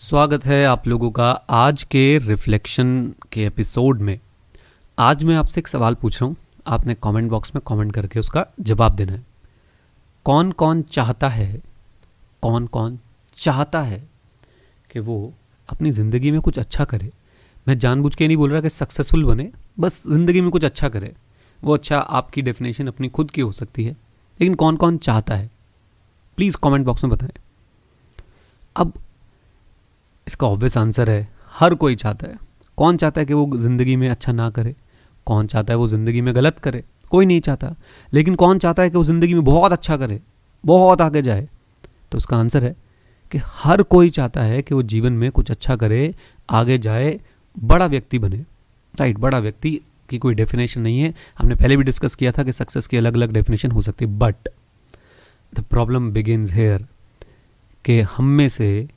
स्वागत है आप लोगों का आज के रिफ्लेक्शन के एपिसोड में। आज मैं आपसे एक सवाल पूछ रहा हूँ। आपने कमेंट बॉक्स में कमेंट करके उसका जवाब देना है। कौन कौन चाहता है, कौन कौन चाहता है कि वो अपनी ज़िंदगी में कुछ अच्छा करे? मैं जानबूझ के नहीं बोल रहा कि सक्सेसफुल बने, बस ज़िंदगी में कुछ अच्छा करे। वो अच्छा आपकी डेफिनेशन अपनी खुद की हो सकती है। लेकिन कौन कौन चाहता है? प्लीज़ कमेंट बॉक्स में बताएँ। अब इसका ऑब्वियस आंसर है, हर कोई चाहता है। कौन चाहता है कि वो ज़िंदगी में अच्छा ना करे? कौन चाहता है वो ज़िंदगी में गलत करे? कोई नहीं चाहता। लेकिन कौन चाहता है कि वो ज़िंदगी में बहुत अच्छा करे? बहुत आगे जाए। तो उसका आंसर है कि हर कोई चाहता है कि वो जीवन में कुछ अच्छा करे, आगे जाए, बड़ा व्यक्ति बने। राइट बड़ा व्यक्ति की कोई डेफिनेशन नहीं है। हमने पहले भी डिस्कस किया था कि सक्सेस की अलग अलग डेफिनेशन हो सकती है but the problem begins here कि हम में से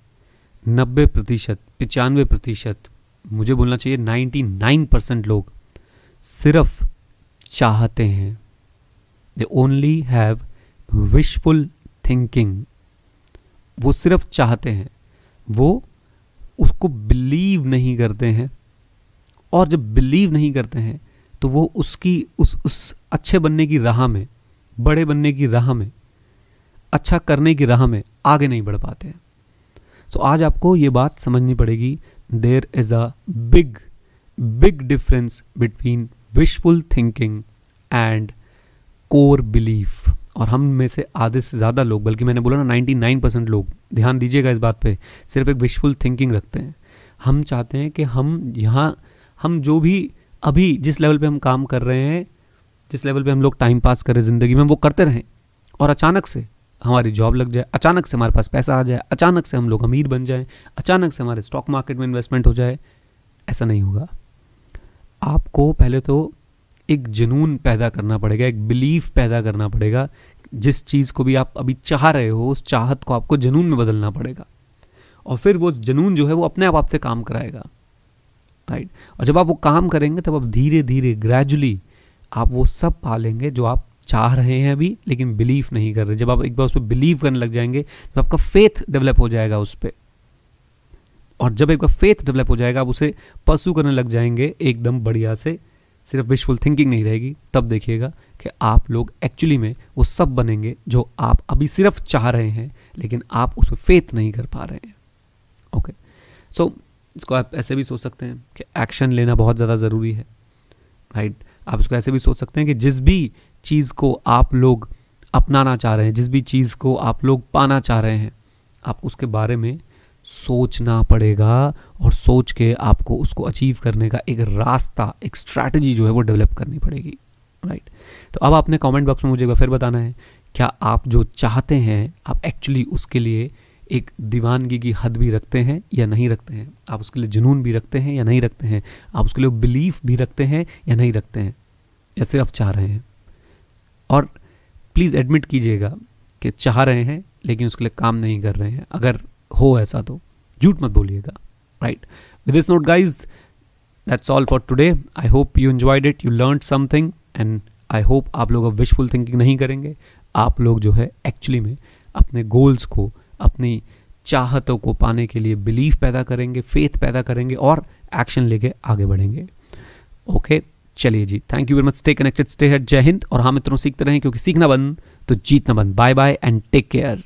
नब्बे प्रतिशत, पचानवे प्रतिशत। मुझे बोलना चाहिए नाइन्टी नाइन परसेंट लोग सिर्फ़ चाहते हैं। They only have wishful thinking वो सिर्फ़ चाहते हैं। वो उसको बिलीव नहीं करते हैं। और जब बिलीव नहीं करते हैं तो वो उसकी, उस उस अच्छे बनने की राह में, बड़े बनने की राह में अच्छा करने की राह में आगे नहीं बढ़ पाते हैं। सो आज आपको ये बात समझनी पड़ेगी there is a big big difference between wishful thinking and core belief और हम में से आधे से ज़्यादा लोग, बल्कि मैंने बोला ना 99 परसेंट लोग, ध्यान दीजिएगा इस बात पे, सिर्फ़ एक विशफुल थिंकिंग रखते हैं। हम चाहते हैं कि हम यहाँ, हम जो भी अभी जिस लेवल पे हम काम कर रहे हैं, जिस लेवल पे हम लोग टाइम पास कर रहे हैं ज़िंदगी में वो करते रहें। और अचानक से हमारी जॉब लग जाए, अचानक से हमारे पास पैसा आ जाए, अचानक से हम लोग अमीर बन जाए, अचानक से हमारे स्टॉक मार्केट में इन्वेस्टमेंट हो जाए, ऐसा नहीं होगा। आपको पहले तो एक जुनून पैदा करना पड़ेगा, एक बिलीफ पैदा करना पड़ेगा, जिस चीज़ को भी आप अभी चाह रहे हो, उस चाहत को आपको जुनून में बदलना पड़ेगा। और फिर वो जुनून जो है, वो अपने आप आपसे काम कराएगा। राइट और जब आप वो काम करेंगे, तब आप धीरे धीरे ग्रेजुअली आप वो सब पालेंगे जो आप चाह रहे हैं अभी लेकिन बिलीव नहीं कर रहे। जब आप एक बार उस पर बिलीव करने लग जाएँगे तो आपका फेथ डेवलप हो जाएगा उस पर और जब एक बार फेथ डेवलप हो जाएगा आप उसे परसू करने लग जाएँगे एकदम बढ़िया से सिर्फ़ विशफुल थिंकिंग नहीं रहेगी। तब देखिएगा कि आप लोग एक्चुअली में वो सब बनेंगे जो आप अभी सिर्फ़ चाह रहे हैं लेकिन आप उस पर फेथ नहीं कर पा रहे हैं। ओके सो so, इसको आप ऐसे भी सोच सकते हैं कि एक्शन लेना बहुत ज़्यादा ज़रूरी है राइट आप इसको ऐसे भी सोच सकते हैं कि जिस भी चीज़ को आप लोग अपनाना चाह रहे हैं, जिस भी चीज़ को आप लोग पाना चाह रहे हैं, आप उसके बारे में सोचना पड़ेगा और सोच के आपको उसको अचीव करने का एक रास्ता, एक स्ट्रैटेजी जो है वो डेवलप करनी पड़ेगी राइट तो अब आपने कमेंट बॉक्स में मुझे एक फिर बताना है, क्या आप जो चाहते हैं, आप एक्चुअली उसके लिए एक दीवानगी की हद भी रखते हैं या नहीं रखते हैं? आप उसके लिए जुनून भी रखते हैं या नहीं रखते हैं? आप उसके लिए बिलीफ भी रखते हैं या नहीं रखते हैं? या सिर्फ़ चाह रहे हैं? और प्लीज़ एडमिट कीजिएगा कि चाह रहे हैं, लेकिन उसके लिए काम नहीं कर रहे हैं। अगर हो ऐसा तो झूठ मत बोलिएगा right with this note guys that's all for today I hope you enjoyed it you learn something and I hope आप लोग अब विशफुल थिंकिंग नहीं करेंगे। आप लोग जो है एक्चुअली में अपने गोल्स को, अपनी चाहतों को पाने के लिए बिलीफ पैदा करेंगे फेथ पैदा करेंगे और एक्शन लेके आगे बढ़ेंगे। Okay okay? चलिए जी thank you very much stay connected stay hate जय हिंद. और हाँ मित्रों, सीखते रहें, क्योंकि सीखना बंद तो जीतना बंद. Bye bye and take care